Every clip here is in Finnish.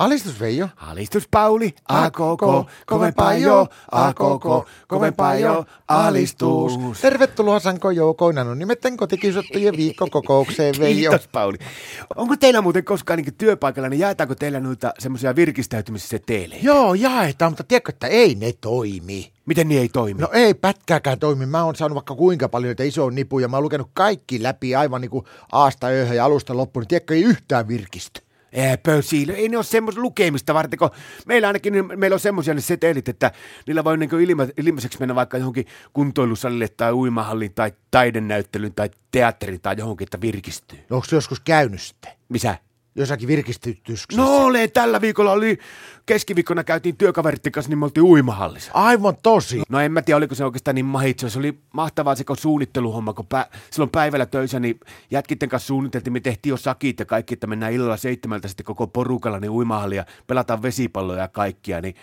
Alistus Veijo. Alistus Pauli, a koko, kovempaa jo, a koko, kovempaa jo, alistus. Tervetuloa Sanko Joukoina, no nimetten kotikiusattujen viikkokokoukseen Veijo. Kiitos Pauli. Onko teillä muuten koskaan niin työpaikalla, niin jaetaanko teillä noita semmoisia virkistäytymisseteleitä? Joo, jaetaan, mutta tiedätkö, että ei ne toimi. Miten niin ei toimi? No ei pätkääkään toimi. Mä oon saanut vaikka kuinka paljon niitä isoja nipuja. Mä oon lukenut kaikki läpi aivan niin kuin aasta ööhön ja alusta loppuun. Tiedätkö, ei yhtään virkistä. Eipä siinä, ei ne ole semmoista lukemista varten, kun meillä ainakin meillä on semmoisia ne setelit, että niillä voi niin ilma, ilmaiseksi mennä vaikka johonkin kuntoilusalille tai uimahalliin tai taidennäyttelyyn tai teatteriin tai johonkin, että virkistyy. No onko joskus käynyt sitten? Missä? Jossakin virkistytyksessä? No ole, tällä viikolla oli, keskiviikkona käytiin työkaveritten kanssa, niin me oltiin uimahallissa. Aivan tosi. No en mä tiedä, oliko se oikeastaan niin mahitse. Se oli mahtavaa se suunnitteluhomma, kun pä, silloin päivällä töissä, niin jätkitten kanssa suunniteltiin, me tehtiin jo sakit ja kaikki, että mennään illalla seitsemältä sitten koko porukalla niin uimahalli ja pelataan vesipalloja ja kaikkia, niin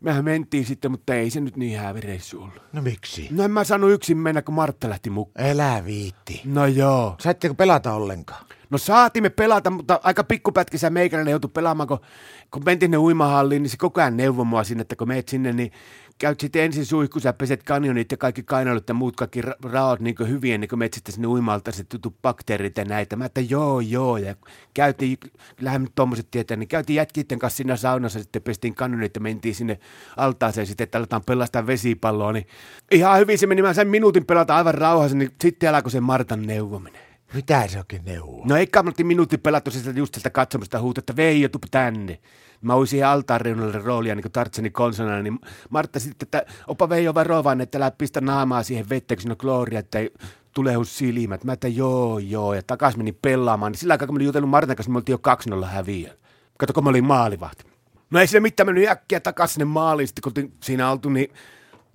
Mehän mentiin sitten, mutta ei se nyt niin häävireissu ollut. No miksi? No en mä saanut yksin mennä, kun Martta lähti mukaan. Elä viitti. No joo. Saitteko pelata ollenkaan? No saatimme pelata, mutta aika pikkupätkissä meikäläinen joutui pelaamaan, kun, kun mentiin sinne uimahalliin, niin se koko ajan neuvoi mua sinne, että kun meet sinne, niin käyt sitten ensin suihkussa, peset kanjonit ja kaikki kainalot ja muut kaikki ra- raot niin hyviä, ennen kuin menet sitten sinne uimalta, se tutu bakteerit ja näitä. Mä että joo, joo, ja käytiin, kyllähän nyt tietää, niin käytiin jätkitten kanssa siinä saunassa, sitten pestiin kanjonit ja mentiin sinne altaaseen sitten, että aletaan pelastaa vesipalloa, niin ihan hyvin se meni, mä sain minuutin pelata aivan rauhassa, niin sitten alkoi se Martan neuvominen. Mitä se oikein neuvoo? No eikä me minuutti pelattu sitä just sitä katsomista huuta, että Veijo, tuu tänne. Mä oon siihen altaan reunalle roolia niin Tartseni konsonana, niin Martta sitten, että opa Veijo varovan, että älä pistä naamaa siihen vetteen, kun siinä on klooria, että ei tule silmät. Mä että joo, joo, ja takas meni pelaamaan. Niin sillä aikaa, kun mä olin jutellut Martan kanssa, me oltiin jo 2-0 häviä. Kato, kun mä olin maalivahti. No ei sille mitään mennyt äkkiä takaisin sinne maaliin, sitten kun siinä oltu, niin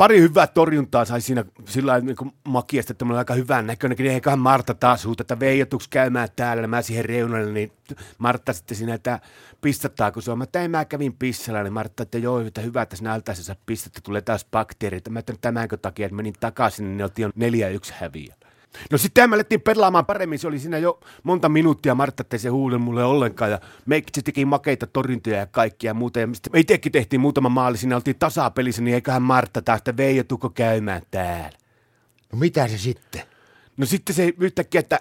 pari hyvää torjuntaa sai siinä sillä niin makiasta, että oli aika hyvän näköinen. Niin eiköhän Marta taas huuta, että veijotuks käymään täällä. Mä siihen reunalle, niin Martta sitten siinä, että pistattaa, kun se on. Mä että mä kävin pissalla, niin Martta, että joo, että hyvä, että sinä altaisessa pistettä tulee taas bakteerit. Mä että tämänkö takia, että menin takaisin, niin ne oltiin neljä yksi häviä. No sitten me alettiin pelaamaan paremmin, se oli siinä jo monta minuuttia, Martta ei se huulen mulle ollenkaan ja meikki teki makeita torjuntoja ja kaikkia ja muuta. Ja me itsekin tehtiin muutama maali, siinä oltiin tasapelissä, niin eiköhän Martta taas Veijo tuko käymään täällä. No mitä se sitten? No sitten se yhtäkkiä, että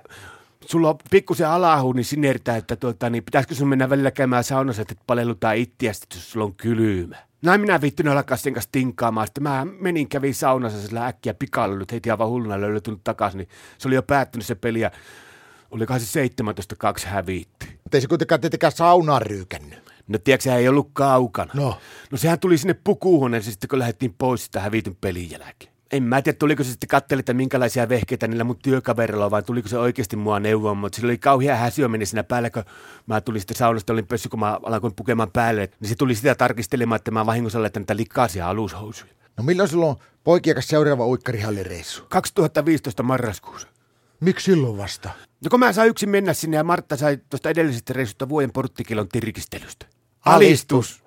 sulla on pikkusen alahu, niin sinertää, että tuota, niin pitäisikö sun mennä välillä käymään saunassa, että palellutaan ittiä, jos sulla on kylmä. Näin minä viittynyt alkaa sen kanssa tinkaamaan. Sitten mä menin, kävin saunassa sillä äkkiä pikalla, heti aivan hulluna löytynyt takaisin. Niin se oli jo päättynyt se peli ja olikohan se 17-2 häviitti. Mutta ei se kuitenkaan tietenkään saunaa ryykännyt. No tiedätkö, se ei ollut kaukana. No. No sehän tuli sinne pukuuhuoneeseen sitten, kun lähdettiin pois sitä hävityn pelin jälkeen en mä tiedä, tuliko se sitten katteli, että minkälaisia vehkeitä niillä mun työkaverilla on, vai tuliko se oikeasti mua neuvoa, mutta sillä oli kauhea häsiöminen siinä päällä, kun mä tulin sitten saunasta, olin pössy, kun mä alkoin pukemaan päälle, niin se tuli sitä tarkistelemaan, että mä vahingossa laittanut niitä likaisia alushousuja. No milloin sulla on poikia seuraava uikkarihallireissu? 2015 marraskuussa. Miksi silloin vasta? No kun mä sain yksin mennä sinne ja Martta sai tuosta edellisestä reissusta vuoden porttikilon tirkistelystä. Alistus!